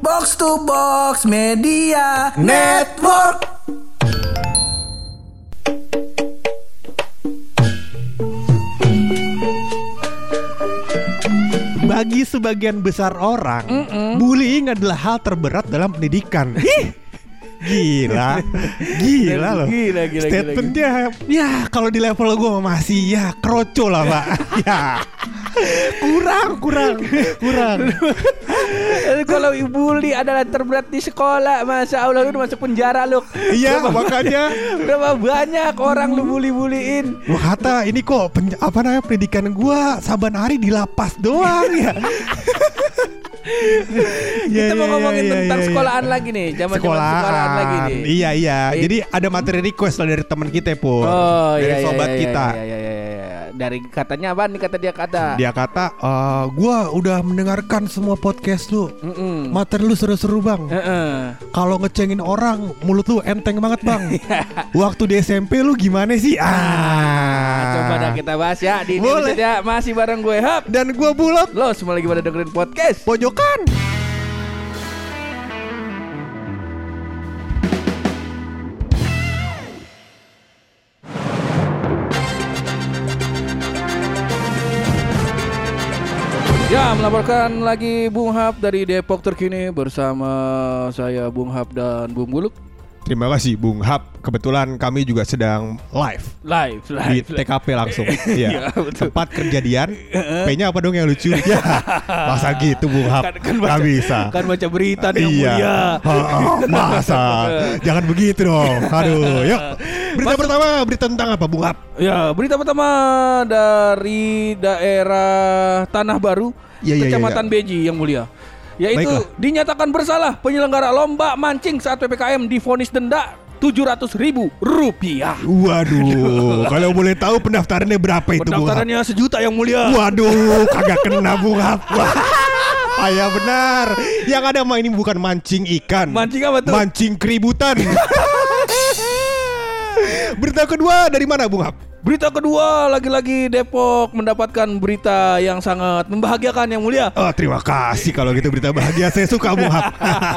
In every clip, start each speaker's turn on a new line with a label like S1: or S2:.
S1: Box to Box Media Network.
S2: Bagi sebagian besar orang, bullying adalah hal terberat dalam pendidikan. Gila, gila loh.
S3: Gila, gila, gila,
S2: Statementnya, ya kalau di level gue masih ya kroco lah pak. ya, kurang, kurang, kurang.
S3: Kalau bully adalah terberat di sekolah, masa Allah lu masuk penjara lu.
S2: Iya, makanya
S3: Berapa banyak orang lu bully-bullyin?
S2: Gua kata ini kok pen- apa namanya pendidikan gua saban hari di lapas doang ya.
S3: Kita mau
S2: ya,
S3: ngomongin
S2: ya,
S3: tentang sekolahan lagi nih, zaman
S2: sekolahan.
S3: sekolahan lagi nih.
S2: Iya iya. Jadi ada materi request lah dari teman kita pun.
S3: Oh
S2: dari
S3: iya, iya,
S2: sobat
S3: iya,
S2: kita.
S3: Iya, iya, iya, iya. Dari katanya apa nih kata dia kata?
S2: Dia kata, "Eh, gua udah mendengarkan semua podcast lu.
S3: Mm-mm.
S2: Materi lu seru-seru bang.
S3: Heeh.
S2: Kalau ngecengin orang, mulut lu enteng banget bang. Waktu di SMP lu gimana sih? Ah,
S3: Coba dah kita bahas ya di
S2: Boleh.
S3: Indonesia ya. Masih bareng gue Hap.
S2: Dan gua bulot
S3: Lo semua lagi pada dengerin podcast.
S2: pojokan.
S3: Ya, melaporkan lagi Bung Hap dari Depok terkini bersama saya Bung Hap dan Bung Buluk.
S2: Terima kasih Bung Hap. Kebetulan kami juga sedang live
S3: Live,
S2: di
S3: live. live.
S2: TKP langsung.
S3: Iya, betul.
S2: Tempat kejadian. P-nya apa dong yang lucu? ya. Masa gitu Bung Hap?
S3: Kan, kan baca,
S2: bisa.
S3: Kan baca berita nih yang
S2: iya.
S3: mulia.
S2: Masa? Jangan begitu dong. Aduh, yuk. Berita pertama, berita tentang apa Bung Hap?
S3: Ya, berita pertama dari daerah Tanah Baru,
S2: Iya, iya, iya,
S3: Kecamatan Beji yang mulia. Yaitu
S2: Baiklah.
S3: dinyatakan bersalah penyelenggara lomba mancing saat PPKM divonis denda 700 ribu rupiah.
S2: Waduh, kalau boleh tahu pendaftarannya berapa itu Bung?
S3: Pendaftarannya sejuta yang mulia.
S2: Waduh, kagak kena Bung Hap. Ayah benar. Yang ada mah ini bukan mancing ikan.
S3: Mancing apa tuh?
S2: Mancing keributan. Berita kedua dari mana Bung Hap?
S3: Berita kedua lagi-lagi Depok mendapatkan berita yang sangat membahagiakan yang mulia.
S2: Oh, terima kasih kalau gitu berita bahagia saya suka Bung Hap.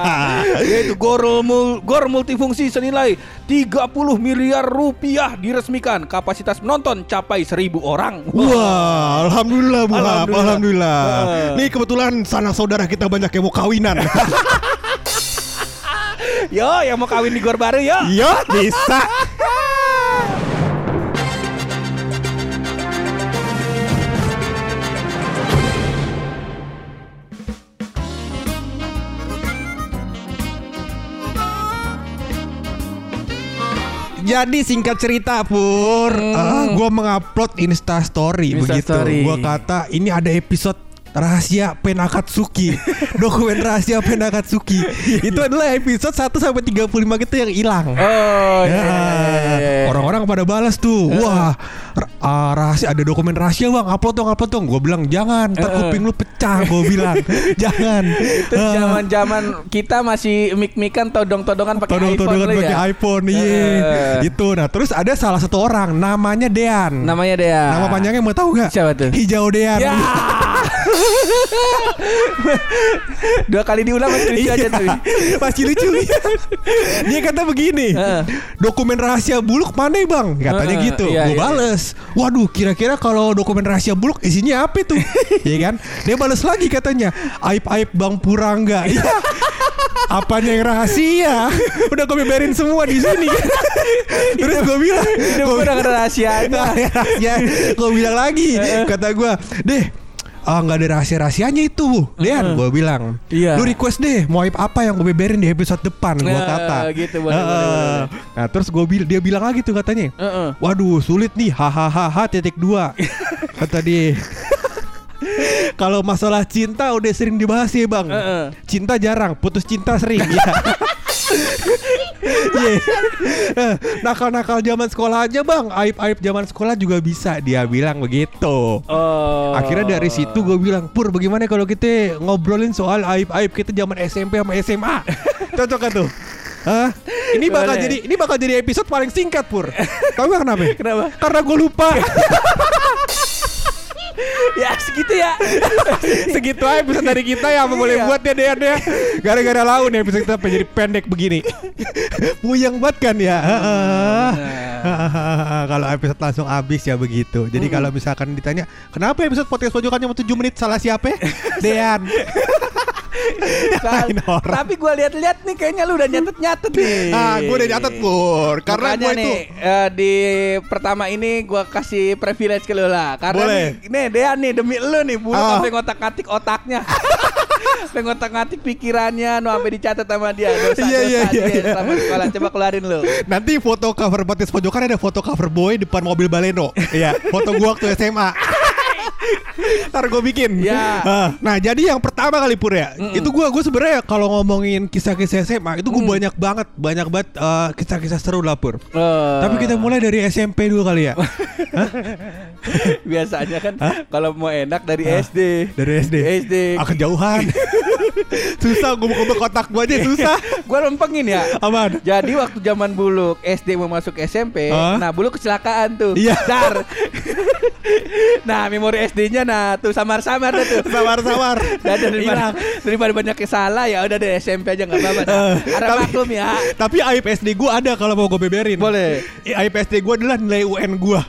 S3: yaitu gor, mul, gor multifungsi senilai 30 miliar rupiah diresmikan kapasitas penonton capai 1000 orang
S2: Wah, alhamdulillah Bung Hap,
S3: Alhamdulillah.
S2: alhamdulillah.
S3: Eh.
S2: Nih kebetulan sanak saudara kita banyak yang mau kawinan.
S3: yo yang mau kawin di gor baru yo
S2: Iya, bisa. Jadi singkat cerita Pur, ah, gua mengupload Insta Story
S3: Insta
S2: begitu. Gua kata ini ada episode rahasia Penakatsuki Dokumen rahasia Penakatsuki Itu adalah episode 1 sampai 35 gitu yang hilang.
S3: Oh
S2: Ya,
S3: iya, iya, iya, iya.
S2: orang-orang pada balas tuh. Wah, ah, rahasia ada dokumen rahasia bang. Upload dong, upload dong. Gue bilang jangan. Ntar kuping lu pecah. Gue bilang jangan.
S3: itu
S2: Ah,
S3: zaman-zaman kita masih mik-mikan todong-todongan pakai iPhone
S2: Todong-todongan
S3: lah
S2: pakai
S3: ya.
S2: iPhone, iya.
S3: Eh.
S2: Itu. Nah, terus ada salah satu orang namanya Dean.
S3: Namanya dia.
S2: Nama panjangnya mau tahu gak?
S3: Siapa tuh?
S2: Hijau Dean.
S3: Ya. Dua kali diulang masih lucu aja tuh.
S2: Masih lucu Dia kata begini. Dokumen rahasia buluk mana bang Katanya gitu
S3: iya,
S2: Gue
S3: iya.
S2: bales Waduh kira-kira kalau dokumen rahasia buluk Isinya apa tuh Iya kan? Dia bales lagi katanya Aib-aib bang Purangga. Iya. Apanya yang rahasia? Udah gue beberin semua di sini. Terus gue bilang
S3: gue udah rahasianya.
S2: rahasia. Gue bilang lagi kata gue deh Ah nggak ada rahasia-rahasianya itu Dean gue bilang
S3: Iya.
S2: Lu request deh Mau apa yang gue beberin di episode depan Gue
S3: Nah,
S2: kata
S3: gitu, boleh,
S2: Heeh.
S3: boleh, boleh.
S2: Nah terus gue bil dia bilang lagi tuh katanya
S3: Heeh.
S2: Waduh sulit nih Hahaha titik dua Kata dia Kalau masalah cinta udah sering dibahas ya bang
S3: Heeh.
S2: Cinta jarang Putus cinta sering ya Iya. Eh, Nakal-nakal zaman sekolah aja bang Aib-aib zaman sekolah juga bisa Dia bilang begitu
S3: Oh.
S2: Akhirnya dari situ gue bilang Pur bagaimana kalau kita ngobrolin soal aib-aib kita zaman SMP sama SMA Cocok kan tuh? Hah? Ini bakal jadi ini bakal jadi episode paling singkat pur. Tahu gak kenapa?
S3: Kenapa?
S2: Karena gue lupa.
S3: ya segitu ya.
S2: Segitu aja episode dari kita ya Apa boleh
S3: Iya.
S2: buat ya Dean ya Gara-gara laun ya episode kita jadi pendek begini Puyeng banget kan ya Heeh. Kalau episode langsung habis ya begitu Jadi kalau misalkan ditanya Kenapa episode podcast pojokan cuma 7 menit Salah siapa? Dean Lain orang.
S3: Tapi gue lihat-lihat nih kayaknya lu udah nyatet-nyatet nih.
S2: Ah, gue udah nyatet pur Karena gue itu
S3: nih eh, di pertama ini gua kasih privilege ke lu lah. Karena
S2: Boleh.
S3: nih, nih Dean nih demi lu nih bulu
S2: Ah.
S3: sampai ngotak-ngatik otaknya. sampai ngotak-ngatik pikirannya nu sampai dicatat sama dia dosa
S2: Iya, iya,
S3: dosa
S2: iya,
S3: dia
S2: iya.
S3: sekolah. Coba keluarin lu.
S2: Nanti foto cover podcast pojokan ada foto cover boy depan mobil baleno. Iya, foto gua waktu SMA. Ntar gue bikin.
S3: Ya.
S2: Ah, Nah, jadi yang pertama kali pur ya, itu gua gue sebenarnya kalau ngomongin kisah-kisah SMA itu gue banyak banget, banyak banget eh, kisah-kisah seru lah pur.
S3: Eh,
S2: Tapi kita mulai dari SMP dulu kali ya.
S3: biasanya kan kalau mau enak dari SD.
S2: Dari SD.
S3: SD.
S2: Ah, kejauhan. susah gue buka kotak gua aja susah.
S3: Gua lempengin ya.
S2: Aman.
S3: Jadi waktu zaman buluk SD mau masuk SMP,
S2: Hah?
S3: nah buluk kecelakaan tuh.
S2: Iya.
S3: Dar. nah, memori SD-nya nah tuh samar-samar tuh.
S2: Sabar-sabar.
S3: Dan daripada, daripada banyak yang salah ya udah deh SMP aja nggak apa-apa. Nah,
S2: Eh,
S3: Harap
S2: tapi-
S3: maklum ya.
S2: Tapi aib SD gue ada kalau mau gue beberin.
S3: Boleh.
S2: Eh, Aib SD gue adalah nilai UN gue.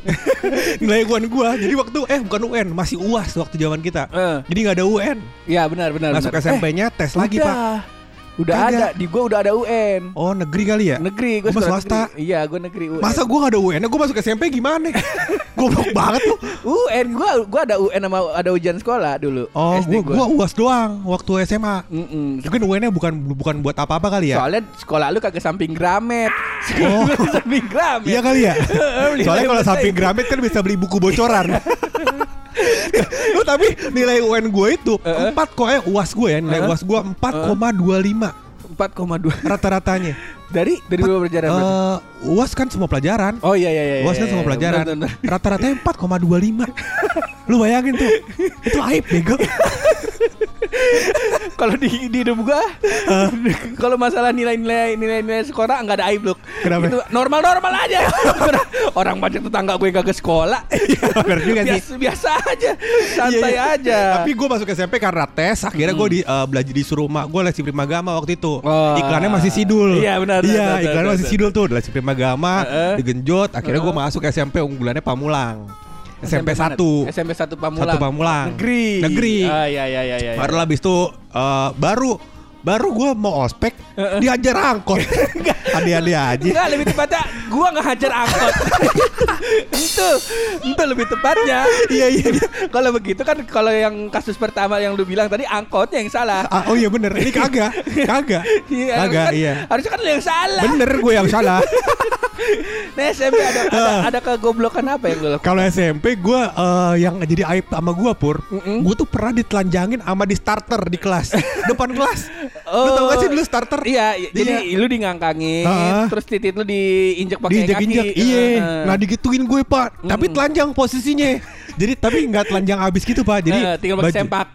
S2: nilai UN gue. Jadi waktu eh bukan UN, masih UAS waktu zaman kita.
S3: Eh.
S2: Jadi nggak ada UN.
S3: Iya benar benar.
S2: Masuk
S3: benar.
S2: SMP-nya tes
S3: Eh,
S2: lagi
S3: udah.
S2: pak.
S3: Udah
S2: Kagak.
S3: ada di gua udah ada UN.
S2: Oh negeri kali ya?
S3: Negeri
S2: Gua
S3: gua
S2: swasta.
S3: negeri. Iya, gua negeri UN.
S2: Masa gue gak ada UN? Gue masuk SMP gimana? Goblok banget tuh.
S3: UN gua gua ada UN sama ada ujian sekolah dulu.
S2: Oh,
S3: SD
S2: gue gua UAS doang waktu SMA.
S3: Mm-mm.
S2: Mungkin UN-nya bukan bukan buat apa-apa kali ya?
S3: Soalnya sekolah lu kagak samping Gramet.
S2: Oh.
S3: samping Gramet.
S2: Iya kali ya. Soalnya kalau samping. Gramet kan bisa beli buku bocoran. Oh, tapi nilai UN gue itu
S3: Eh, eh.
S2: 4 kok eh UAS gue ya nilai
S3: Eh, eh.
S2: UAS gue 4,25
S3: 4,2
S2: rata-ratanya.
S3: dari dari berapa pelajaran?
S2: Eh, UAS kan semua pelajaran.
S3: Oh iya iya iya.
S2: UAS kan
S3: iya,
S2: semua
S3: iya.
S2: pelajaran.
S3: Benar, benar.
S2: Rata-ratanya 4,25. Lu bayangin tuh. Itu aib bego.
S3: Kalau di di hidup gua kalau masalah nilai-nilai nilai-nilai sekolah nggak ada aib loh.
S2: Kenapa?
S3: Itu normal-normal aja. Orang banyak tetangga gue gak ke sekolah.
S2: Bener juga sih.
S3: biasa, biasa aja. Santai
S2: Iya, iya.
S3: aja.
S2: Tapi gue masuk SMP karena tes. Akhirnya gue di eh, belajar disuruh mak gue les primagama waktu itu.
S3: Oh.
S2: Iklannya masih sidul.
S3: Iya, benar,
S2: Iya iklannya
S3: benar,
S2: masih
S3: benar.
S2: sidul tuh. Les primagama,
S3: Heeh.
S2: digenjot. Akhirnya gue
S3: Heeh.
S2: masuk SMP unggulannya Pamulang. SMP
S3: mana?
S2: 1
S3: SMP 1 Pamulang.
S2: Satu Pamulang.
S3: Negeri.
S2: Negeri.
S3: Ah iya iya iya iya.
S2: Baru habis itu eh, baru baru gue mau ospek diajar angkot. Adi-adi aja.
S3: Enggak lebih tepatnya gua nggak hajar angkot. itu itu lebih tepatnya.
S2: Iya iya. iya.
S3: Kalau begitu kan kalau yang kasus pertama yang lu bilang tadi angkotnya yang salah.
S2: Ah, oh iya bener. Ini kagak. Kagak.
S3: Iya,
S2: Kagak
S3: kan
S2: iya.
S3: Harusnya kan lu yang salah.
S2: Bener gue yang salah.
S3: Nah SMP ada ada, ada kegoblokan apa yang lu lakukan?
S2: Kalau SMP gue yang jadi aib sama gue pur,
S3: Mm-mm.
S2: gue tuh pernah ditelanjangin sama di starter di kelas, depan kelas. Lu tau gak sih dulu starter?
S3: Iya, iya. jadi lu dingangkangin,
S2: Ah.
S3: terus titit lu diinjek pakai kaki.
S2: Diinjek-injek, iya.
S3: Heeh.
S2: Nah digituin gue pak, tapi telanjang posisinya. jadi tapi nggak telanjang abis gitu pak. Jadi
S3: Heeh, tinggal pakai sempak.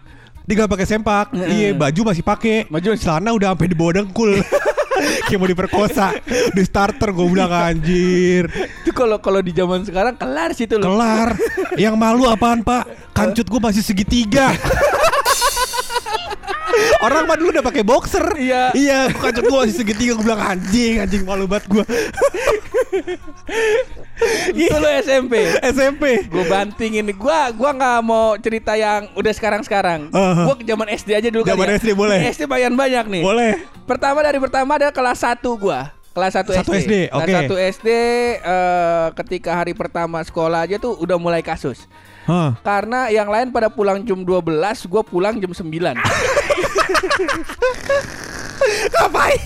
S2: Tinggal pakai sempak.
S3: Heeh.
S2: Iya, baju masih pakai.
S3: Baju
S2: celana udah sampai di bawah dengkul. Kayak mau diperkosa di starter gue bilang anjir
S3: Itu kalau kalau di zaman sekarang kelar sih itu lu.
S2: kelar yang malu apaan pak kancut gue masih segitiga Orang mah dulu udah pakai boxer.
S3: Iya.
S2: Iya, kancut gue masih segitiga gue bilang anjing, anjing malu banget gue.
S3: Itu lu SMP.
S2: SMP.
S3: Gue bantingin Gua gua nggak mau cerita yang udah sekarang-sekarang.
S2: Uh-huh.
S3: Gua ke zaman SD aja dulu
S2: Zaman
S3: ya.
S2: SD boleh.
S3: SD bayan banyak nih.
S2: Boleh.
S3: Pertama dari pertama ada kelas 1 gua. Kelas 1
S2: Satu
S3: SD.
S2: SD.
S3: Kelas 1 SD eh, ketika hari pertama sekolah aja tuh udah mulai kasus.
S2: Hah.
S3: Karena yang lain pada pulang jam 12, gua pulang jam 9.
S2: Ngapain?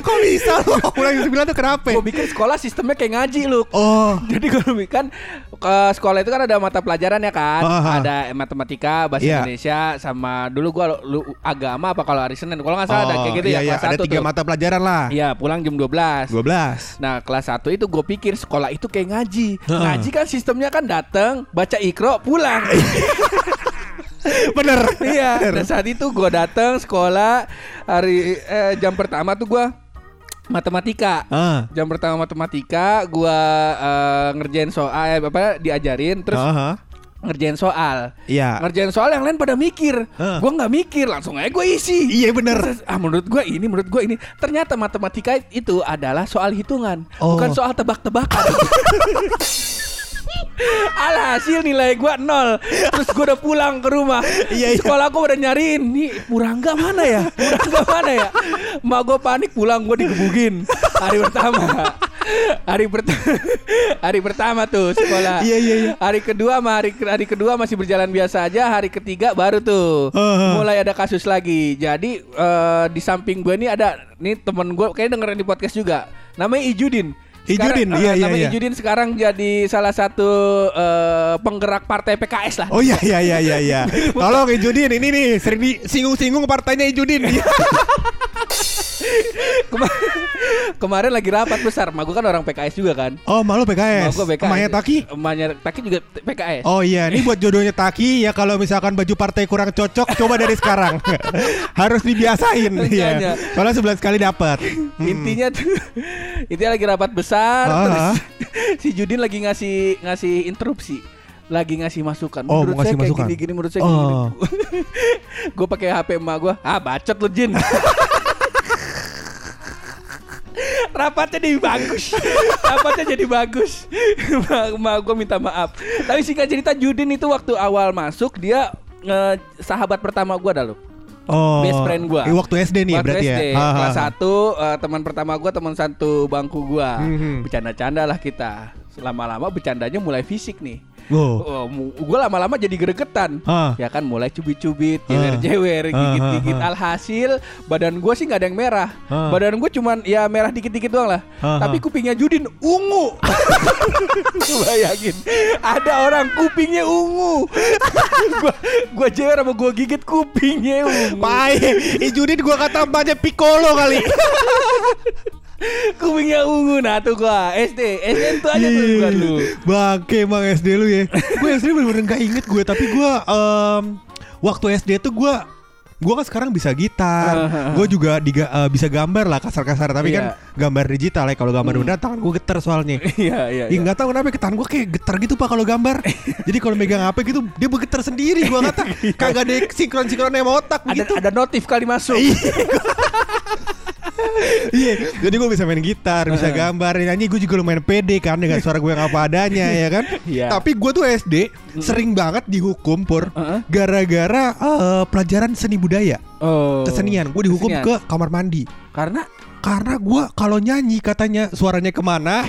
S2: Kok bisa lo? Pulang jam 9 tuh kenapa?
S3: Gue pikir sekolah sistemnya kayak ngaji lu.
S2: Oh.
S3: Jadi gue kan ke sekolah itu kan ada mata pelajaran ya kan,
S2: Aha.
S3: ada matematika, bahasa
S2: Iya.
S3: Indonesia, sama dulu gua lu, agama apa kalau hari Senin. Kalau nggak salah ada
S2: Oh,
S3: kayak gitu
S2: iya,
S3: ya
S2: iya.
S3: kelas
S2: Ada
S3: satu
S2: tiga
S3: tuh.
S2: mata pelajaran lah.
S3: Iya pulang jam 12
S2: 12.
S3: Nah kelas 1 itu gue pikir sekolah itu kayak ngaji
S2: Heeh.
S3: Ngaji kan sistemnya kan datang baca ikro pulang
S2: Bener.
S3: Iya
S2: Bener.
S3: Dan saat itu gue datang sekolah Hari eh, jam pertama tuh gue Matematika
S2: Ah.
S3: Jam pertama matematika Gue eh, ngerjain soal eh, apa diajarin Terus
S2: Aha.
S3: ngerjain soal.
S2: Iya.
S3: Ngerjain soal yang lain pada mikir.
S2: Heeh.
S3: Gua nggak mikir, langsung aja gue isi.
S2: Iya bener.
S3: Ah menurut gua ini, menurut gua ini. Ternyata matematika itu adalah soal hitungan,
S2: Oh.
S3: bukan soal tebak-tebakan. Alhasil nilai gua nol. Terus gua udah pulang ke rumah.
S2: Iya, iya.
S3: Sekolah gua udah nyariin nih Purangga mana ya? Purangga mana ya? Mak gua panik pulang gua digebugin hari pertama. Hari pertama hari pertama tuh sekolah.
S2: Iya, iya, iya.
S3: Hari kedua sama hari hari kedua masih berjalan biasa aja. Hari ketiga baru tuh
S2: Heeh.
S3: mulai ada kasus lagi. Jadi eh, di samping gue nih ada nih temen gue kayak dengerin di podcast juga. Namanya Ijudin.
S2: Ijudin,
S3: eh,
S2: iya, iya, iya.
S3: Ijudin sekarang jadi salah satu eh, penggerak partai PKS lah.
S2: Oh iya iya iya iya iya. Tolong Ijudin ini nih sering disinggung-singgung partainya Ijudin.
S3: Kema- Kemarin lagi rapat besar. Ma gue kan orang PKS juga kan.
S2: Oh malu
S3: Ma
S2: PKS.
S3: gue PKS.
S2: Emaknya Taki.
S3: Emaknya Taki juga PKS.
S2: Oh iya, ini buat jodohnya Taki ya kalau misalkan baju partai kurang cocok coba dari sekarang. Harus dibiasain ya. Soalnya sebulan sekali dapat.
S3: Intinya tuh intinya lagi rapat besar
S2: Ah.
S3: terus si Judin lagi ngasih ngasih interupsi lagi ngasih masukan.
S2: Oh,
S3: menurut
S2: ngasih
S3: saya kayak
S2: masukan.
S3: gini gini menurut saya
S2: Oh.
S3: gini. gue pakai HP emak gue. Ah, bacot lu Jin. Rapatnya jadi bagus Rapatnya jadi bagus Emak gue minta maaf Tapi singkat cerita Judin itu waktu awal masuk Dia eh, sahabat pertama gue dah lo
S2: Oh.
S3: Best friend gua.
S2: Eh, Waktu SD nih
S3: Waktu
S2: berarti
S3: SD,
S2: ya.
S3: Kelas
S2: ha.
S3: 1 teman pertama gua teman satu bangku gua.
S2: Mhm.
S3: Bercanda-canda lah kita. Lama-lama bercandanya mulai fisik nih.
S2: Wow.
S3: Oh, gua lama-lama jadi gregetan.
S2: Ah.
S3: Ya kan mulai cubit-cubit, jewer-jewer, gigit-gigit. Alhasil badan gua sih nggak ada yang merah.
S2: Ah.
S3: Badan gua cuman ya merah dikit-dikit doang lah.
S2: Ah,
S3: Tapi kupingnya Judin ungu. Bayangin ada orang kupingnya ungu. gua gua jewer sama gua gigit kupingnya ungu.
S2: Pai, Ijudin gua kata mbaknya Piccolo kali.
S3: Kupingnya ungu. Nah tuh gua. SD SD itu aja tuh
S2: Iya.
S3: gua dulu.
S2: Bangke emang SD lu ya. gue SD bener-bener gak inget gue tapi gue em, waktu SD tuh gue gue kan sekarang bisa gitar, gue juga diga- eh, bisa gambar lah kasar-kasar. Tapi kan
S3: Iya.
S2: gambar digital ya. Kalau gambar beneran tangan gue geter soalnya.
S3: iya iya
S2: Ih nggak tahu kenapa tangan gue kayak getar gitu pak kalau gambar. Jadi kalau megang HP gitu dia bergetar sendiri gue kata kagak ada sinkron sinkronnya sama otak
S3: ada
S2: begitu.
S3: ada notif kali masuk
S2: Iya, jadi gue bisa main gitar, bisa gambar, nyanyi gue juga lumayan pede kan dengan suara gue yang apa adanya ya kan.
S3: Iya.
S2: Tapi gue tuh SD sering banget dihukum pur gara-gara eh, pelajaran seni budaya,
S3: oh
S2: kesenian. Gue dihukum
S3: Kesenian.
S2: ke kamar mandi.
S3: karena
S2: Karena gue kalau nyanyi katanya suaranya ke mana,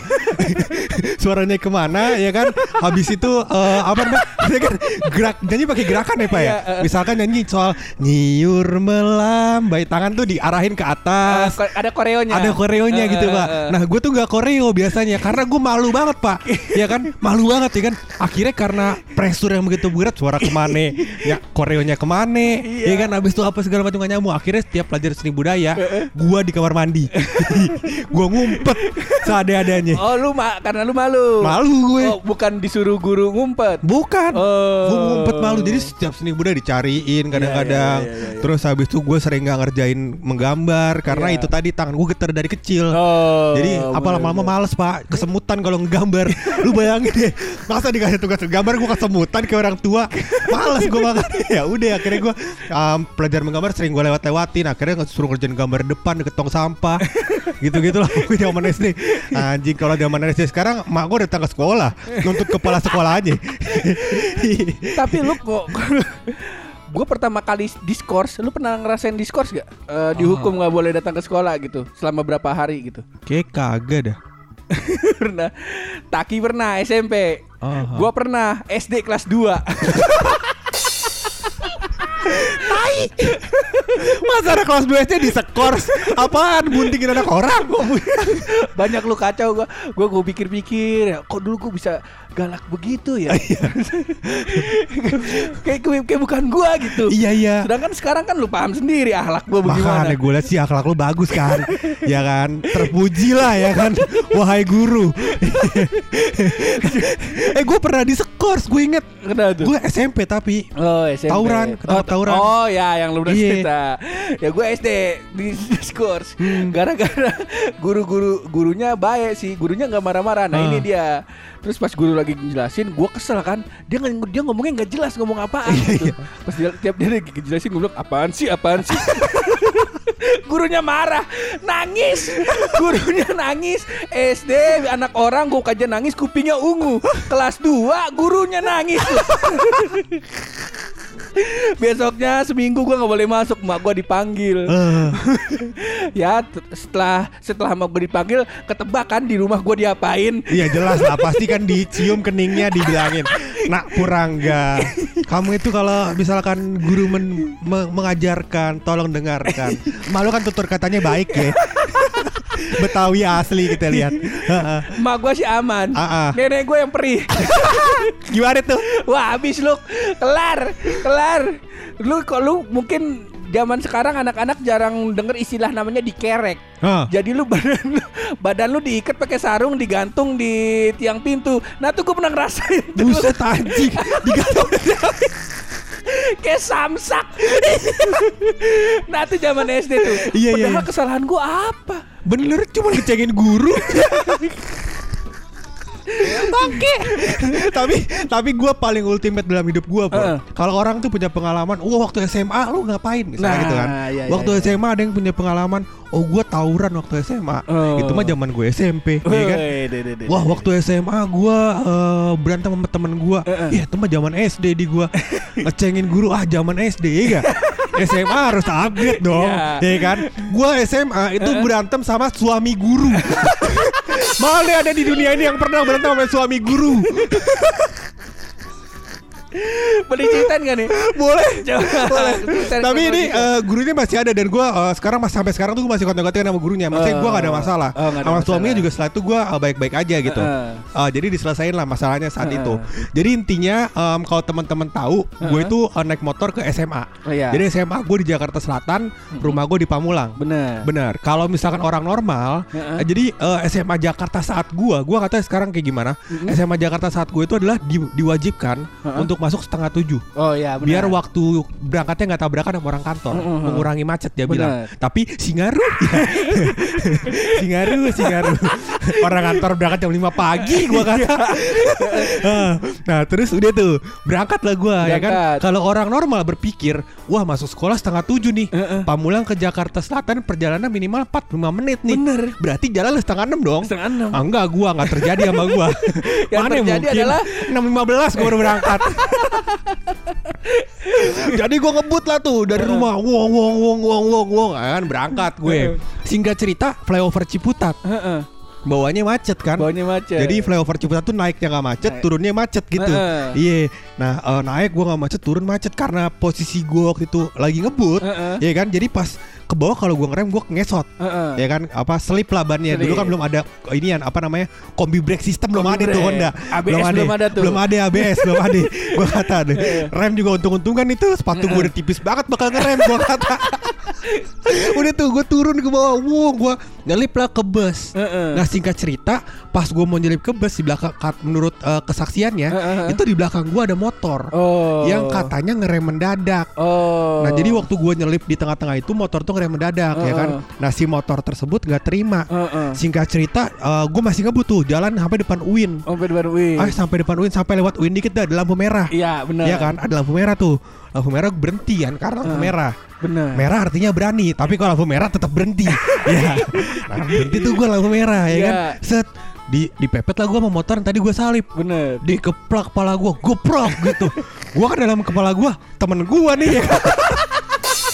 S2: suaranya ke mana ya kan. Habis itu eh, apa namanya? ya kan, gerak nyanyi pakai gerakan ya pak ya.
S3: Iya, eh.
S2: Misalkan nyanyi soal nyiur melambai tangan tuh diarahin ke atas.
S3: ko- ada koreonya
S2: Ada koreonya
S3: Eh,
S2: gitu pak. Nah gue tuh nggak koreo biasanya karena gue malu banget pak. ya kan malu banget ya kan. Akhirnya karena pressure yang begitu berat suara ke mana, ya koreonya ke mana, ya kan. Abis itu apa segala macam nyambung. Akhirnya setiap pelajaran seni budaya, gue di kamar mandi. gue ngumpet seada-adanya.
S3: oh lu ma karena lu malu
S2: Malu gue.
S3: oh bukan disuruh guru ngumpet
S2: Bukan.
S3: Oh.
S2: Gue ngumpet malu. Jadi setiap seni budaya dicariin kadang-kadang.
S3: iya, iya, iya.
S2: Terus habis itu gue sering nggak ngerjain menggambar karena itu tadi tangan gue getar dari kecil.
S3: oh
S2: Jadi apa lama-lama males pak Kesemutan kalau ngegambar Lu bayangin deh Masa dikasih tugas gambar Gue kesemutan ke orang tua Males gue makanya Ya udah akhirnya gue um, Pelajaran menggambar sering gue lewat-lewatin Akhirnya suruh ngerjain gambar depan Deket tong sampah Gitu-gitu lah Gue zaman SD Anjing kalau zaman SD sekarang Mak gue datang ke sekolah Nuntut kepala sekolah aja.
S3: Tapi lu kok gue pertama kali diskors lu pernah ngerasain diskors gak Eh, dihukum nggak boleh datang ke sekolah gitu selama berapa hari gitu?
S2: Kayak kagak dah.
S3: Pernah. Taki pernah SMP. Gua pernah SD kelas 2
S2: Masa ada kelas 2 SD di skors Apaan? Buntingin anak orang
S3: Banyak lu kacau gua. Gua gua pikir-pikir Kok dulu gua bisa galak begitu ya? Kayak, kayak, kayak bukan gua gitu.
S2: Iya iya.
S3: Sedangkan sekarang kan lu paham sendiri akhlak gua bagaimana.
S2: Makanya gue liat sih akhlak lu bagus kan? Ya kan? Terpuji lah ya kan? Wahai guru. Eh gue pernah di skors Gue inget.
S3: Kenapa tuh?
S2: Gue SMP tapi.
S3: Oh SMP
S2: Tawuran, ketangkap
S3: oh,
S2: tawuran.
S3: Oh ya yang lu udah
S2: Iya.
S3: cerita Ya gue SD di diskurs
S2: Hmm.
S3: Gara-gara guru-guru Gurunya baik sih Gurunya nggak marah-marah Nah
S2: Ah.
S3: ini dia Terus pas guru lagi ngejelasin, gue kesel kan. Dia dia ngomongnya nggak jelas ngomong apaan. gitu. Pas dia, tiap dia lagi ngejelasin gue bilang apaan sih, apaan sih. Gurunya marah, nangis. Gurunya nangis. SD anak orang gue kajian nangis, kupingnya ungu. Kelas 2 gurunya nangis. Besoknya seminggu gue nggak boleh masuk, mak gue dipanggil.
S2: Eh,
S3: ya setelah setelah mak gue dipanggil, ketebak kan di rumah gue diapain.
S2: Iya jelas lah. Pasti kan dicium keningnya dibilangin Nak Purangga Kamu itu kalau misalkan guru men- me- mengajarkan Tolong dengarkan. Malu kan tutur katanya baik ya Betawi asli kita lihat.
S3: Mak gue sih aman.
S2: Ah.
S3: Nenek gue yang perih.
S2: Gimana tuh?
S3: Wah habis lu kelar kelar. Lu kok lu mungkin zaman sekarang anak-anak jarang denger istilah namanya dikerek.
S2: Hah.
S3: Jadi lu badan lu, badan lu diikat pakai sarung digantung di tiang pintu. Nah tuh gue pernah ngerasain.
S2: Buset anjing Digantung
S3: Kayak samsak. nah itu zaman SD tuh.
S2: Iya, iya,
S3: Padahal
S2: iya.
S3: kesalahan gue apa?
S2: Bener cuma ngecengin guru
S3: Oke.
S2: tapi tapi gue paling ultimate dalam hidup gue bro. Kalau orang tuh punya pengalaman, wah waktu SMA lu ngapain misalnya
S3: Nah,
S2: gitu kan.
S3: iya, iya,
S2: waktu
S3: iya.
S2: SMA ada yang punya pengalaman, oh gue tawuran waktu SMA.
S3: Oh.
S2: Itu mah zaman gue SMP, ya kan. Wah waktu SMA gue eh, berantem sama temen gue, ya itu mah zaman SD di gue ngecengin guru ah zaman SD ya gak? SMA harus upgrade dong,
S3: Iya.
S2: ya kan? Gue SMA itu berantem sama suami guru. Nih ada di dunia ini yang pernah berantem sama suami guru?
S3: Boleh ceritain gak nih?
S2: Boleh.
S3: Coba.
S2: Tapi ini eh, gurunya masih ada dan gue sekarang mas sampai sekarang tuh gue masih kontak-kontakan sama gurunya. Maksudnya gue gak ada masalah.
S3: Oh, nggak ada
S2: sama
S3: masalah.
S2: suaminya juga setelah itu gue eh, baik-baik aja gitu. Eh, jadi diselesain lah masalahnya saat itu. Jadi intinya kalau teman-teman tahu, gue itu eh, naik motor ke SMA.
S3: Oh, iya.
S2: Jadi SMA gue di Jakarta Selatan, rumah gue di Pamulang.
S3: Bener.
S2: Benar. Kalau misalkan orang normal, eh, jadi eh, SMA Jakarta saat gua, gua kata sekarang kayak gimana? SMA Jakarta saat gue itu adalah di- diwajibkan untuk masuk setengah tujuh.
S3: Oh iya benar.
S2: Biar waktu berangkatnya nggak tabrakan sama orang kantor,
S3: Mm, mm, mm.
S2: mengurangi macet dia
S3: Benar.
S2: bilang. Tapi Singaru, Singaru, Singaru. orang kantor berangkat jam 5 pagi, gua kata. Ah, nah terus udah tuh berangkat lah gua ya kan. Kalau orang normal berpikir, wah masuk sekolah setengah tujuh nih,
S3: Heeh.
S2: Pamulang ke Jakarta Selatan perjalanan minimal 45 menit nih.
S3: Bener.
S2: Berarti jalan setengah enam dong.
S3: Setengah enam.
S2: Ah, enggak, gua nggak terjadi sama gua.
S3: Yang terjadi adalah-
S2: 6.15 gua baru berangkat. Jadi gua ngebut lah tuh dari rumah. Wong wong wong wong wong wong kan berangkat gue. Singkat cerita flyover Ciputat.
S3: Heeh.
S2: Bawahnya macet kan.
S3: Bawahnya macet.
S2: Jadi flyover Ciputat tuh naiknya nggak macet,
S3: Naik.
S2: turunnya macet gitu. Iya. Nah eh, naik gua nggak macet, turun macet karena posisi gua waktu itu lagi ngebut. Iya kan. Jadi pas ke bawah kalau gua ngerem gua ngesot.
S3: Heeh.
S2: Ya kan apa selip lah bannya dulu kan belum ada inian apa namanya kombi brake system belum ada tuh. Honda
S3: ABS belum ada tuh.
S2: belum ada ABS belum ada gua kata deh rem juga untung-untungan itu sepatu gua udah tipis banget bakal ngerem gua kata udah tuh gua turun ke bawah wow gua nyelip lah ke bus
S3: Heeh.
S2: nah singkat cerita pas gua mau nyelip ke bus di belakang menurut eh, kesaksiannya
S3: Heeh.
S2: itu di belakang gua ada motor
S3: Oh.
S2: yang katanya ngerem mendadak
S3: Oh.
S2: Nah jadi waktu gue nyelip di tengah-tengah itu motor tuh ngerem mendadak ya kan. Nah si motor tersebut nggak terima.
S3: Heeh.
S2: Singkat cerita, gue masih ngebut tuh jalan sampai depan UIN.
S3: Oh, baru wih.
S2: Ah sampai depan UIN sampai lewat UIN dikit dah ada lampu merah.
S3: Iya, benar.
S2: Iya kan, ada lampu merah tuh. Lampu merah berhenti kan karena lampu
S3: Heeh.
S2: merah.
S3: Benar.
S2: Merah artinya berani, tapi kalau lampu merah tetap berhenti. ya. Nah, berhenti tuh gue lampu merah ya
S3: Iya.
S2: kan. Set di dipepet lah gue sama motor yang tadi gue salip
S3: Bener.
S2: dikeplak kepala gue, goprok gitu. Gue kan dalam kepala gue temen gue nih ya.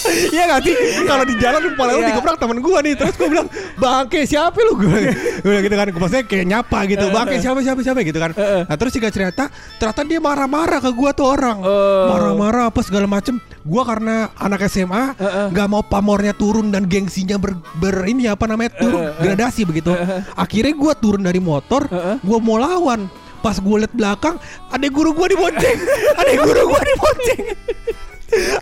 S2: Iya gak sih? Kalau di jalan kepala lu
S3: Iya.
S2: dikeprak temen gue nih. Terus gue bilang Bangke siapa lu? Gue bilang gitu kan. Maksudnya kayak nyapa gitu. Bangke siapa siapa siapa? gitu kan.
S3: Heeh.
S2: Nah terus singkat cerita Ternyata dia marah-marah ke gue tuh orang.
S3: Oh.
S2: Marah-marah apa segala macem. Gue karena anak SMA. Gak mau pamornya turun Dan gengsinya ber, ber ini apa namanya Turun gradasi begitu. Akhirnya gue turun dari motor. Gue mau lawan. Pas gue liat belakang Ada guru gue dibonceng. Ada guru gue dibonceng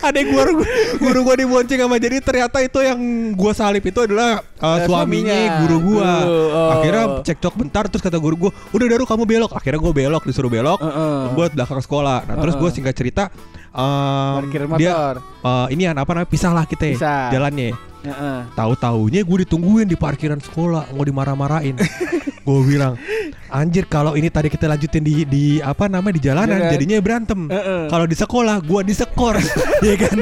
S2: ada guru guru gue dibonceng sama jadi ternyata itu yang gue salip itu adalah uh,
S3: Eh,
S2: suaminya guru gue
S3: Guru, oh.
S2: akhirnya cekcok bentar terus kata guru gue udah daru kamu belok akhirnya gue belok disuruh belok
S3: Heeh.
S2: buat belakang sekolah nah terus gue singkat cerita um, dia uh, ini apa namanya pisah lah kita
S3: Pisah.
S2: jalannya
S3: Heeh.
S2: tahu taunya gue ditungguin di parkiran sekolah mau dimarah-marahin gue bilang Anjir kalau ini tadi kita lanjutin di di apa namanya di jalanan
S3: kan?
S2: jadinya berantem.
S3: Heeh.
S2: Kalau di sekolah gua di skor. Iya kan?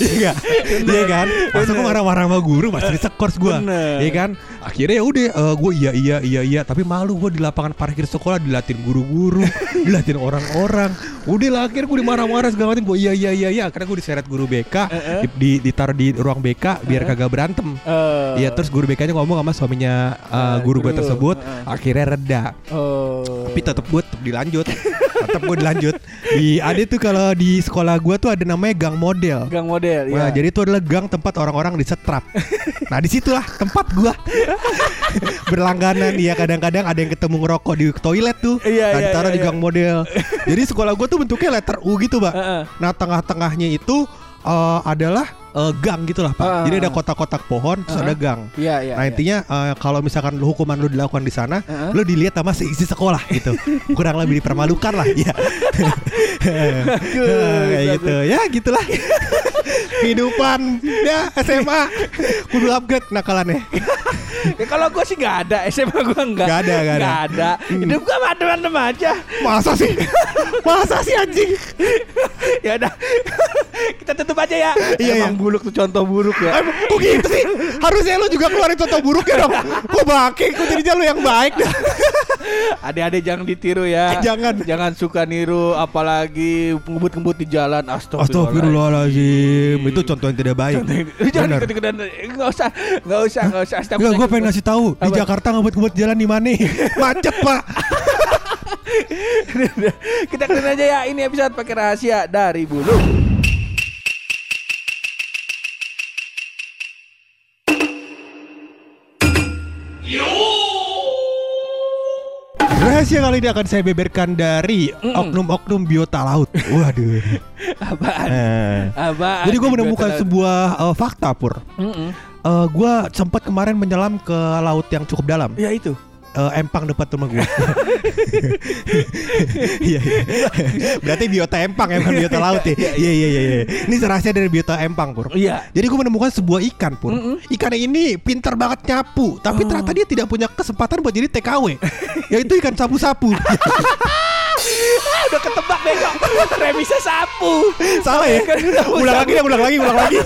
S2: Iya kan? Iya kan? Masa gua marah-marah sama guru pasti di skor gua.
S3: Bener.
S2: Iya kan? Akhirnya ya udah eh, gua iya iya iya iya tapi malu gua di lapangan parkir sekolah dilatin guru-guru, dilatin orang-orang. Udah lah akhirnya gua dimarah-marah segala macam gua iya iya iya iya akhirnya gua diseret guru BK di, di ditaruh di ruang BK biar kagak berantem.
S3: Eh,
S2: Iya terus guru BK-nya ngomong sama suaminya uh, guru gue
S3: guru.
S2: tersebut
S3: Heeh.
S2: akhirnya reda.
S3: Oh.
S2: Tapi tetap gue tetap dilanjut. tetap gue dilanjut. Di ada tuh kalau di sekolah gue tuh ada namanya gang model.
S3: gang model
S2: Wah,
S3: ya.
S2: jadi itu adalah gang tempat orang-orang disetrap. nah, di situlah tempat gua berlangganan. Ya kadang-kadang ada yang ketemu ngerokok di toilet tuh.
S3: Iya,
S2: nah,
S3: iya,
S2: ditaruh
S3: iya,
S2: di
S3: iya.
S2: gang model. jadi sekolah gua tuh bentuknya letter U gitu, Pak.
S3: Heeh.
S2: Nah, tengah-tengahnya itu eh, adalah eh, gang gitu lah, Pak.
S3: Ah.
S2: Jadi ada kotak-kotak pohon, terus
S3: Ah.
S2: ada gang.
S3: Iya iya.
S2: Nah
S3: iya.
S2: intinya eh, kalau misalkan lu hukuman lu dilakukan di sana,
S3: Heeh.
S2: lu dilihat sama seisi sekolah gitu, kurang lebih dipermalukan lah, ya. Kayak gitu, ya gitulah. Kehidupan ya SMA kudu upgrade nakalannya.
S3: Ya, kalau gue sih nggak ada SMA gue nggak.
S2: Nggak ada, nggak ada.
S3: Nggak ada. Hidup gue adem-adem aja.
S2: Masa sih? Masa sih anjing?
S3: ya udah. Kita tutup aja ya.
S2: Iya,
S3: Emang buluk tuh contoh buruk ya.
S2: Emang kok gitu sih? Harusnya lu juga keluarin contoh buruknya dong. Kok bangke? Kok jadinya lu yang baik dah?
S3: Adik-adik jangan ditiru ya.
S2: Jangan.
S3: Jangan suka niru apalagi ngebut-ngebut di jalan. Astagfirullahaladzim.
S2: Itu contoh yang tidak baik
S3: Jangan ikut-ikutan. Nggak usah, nggak usah, nggak usah.
S2: Enggak, gue pengen ngasih tahu di? Jakarta ngebut-ngebut jalan di mana? Macet pak.
S3: Kita keren aja ya. Ini episode pakai rahasia dari bulu.
S2: Rahasia kali ini akan saya beberkan dari oknum-oknum biota laut. Waduh.
S3: Apaan?
S2: Eh.
S3: Apaan?
S2: Jadi gue menemukan sebuah eh, fakta pur.
S3: Mm-mm.
S2: Eh, gue sempat kemarin menyelam ke laut yang cukup dalam.
S3: Ya itu.
S2: Eh, empang depan rumah gue. Iya, iya. Berarti biota empang ya, bukan biota laut ya. Iya, iya, iya. iya. Ini rahasia dari biota empang pur.
S3: Iya.
S2: Jadi gue menemukan sebuah ikan pun.
S3: Mm-mm.
S2: Ikan ini pintar banget nyapu, tapi
S3: Oh.
S2: ternyata dia tidak punya kesempatan buat jadi TKW. yaitu ikan sapu-sapu.
S3: Udah ketebak bego. Remisnya sapu.
S2: Salah ya? Ulang lagi, ulang lagi, ulang lagi.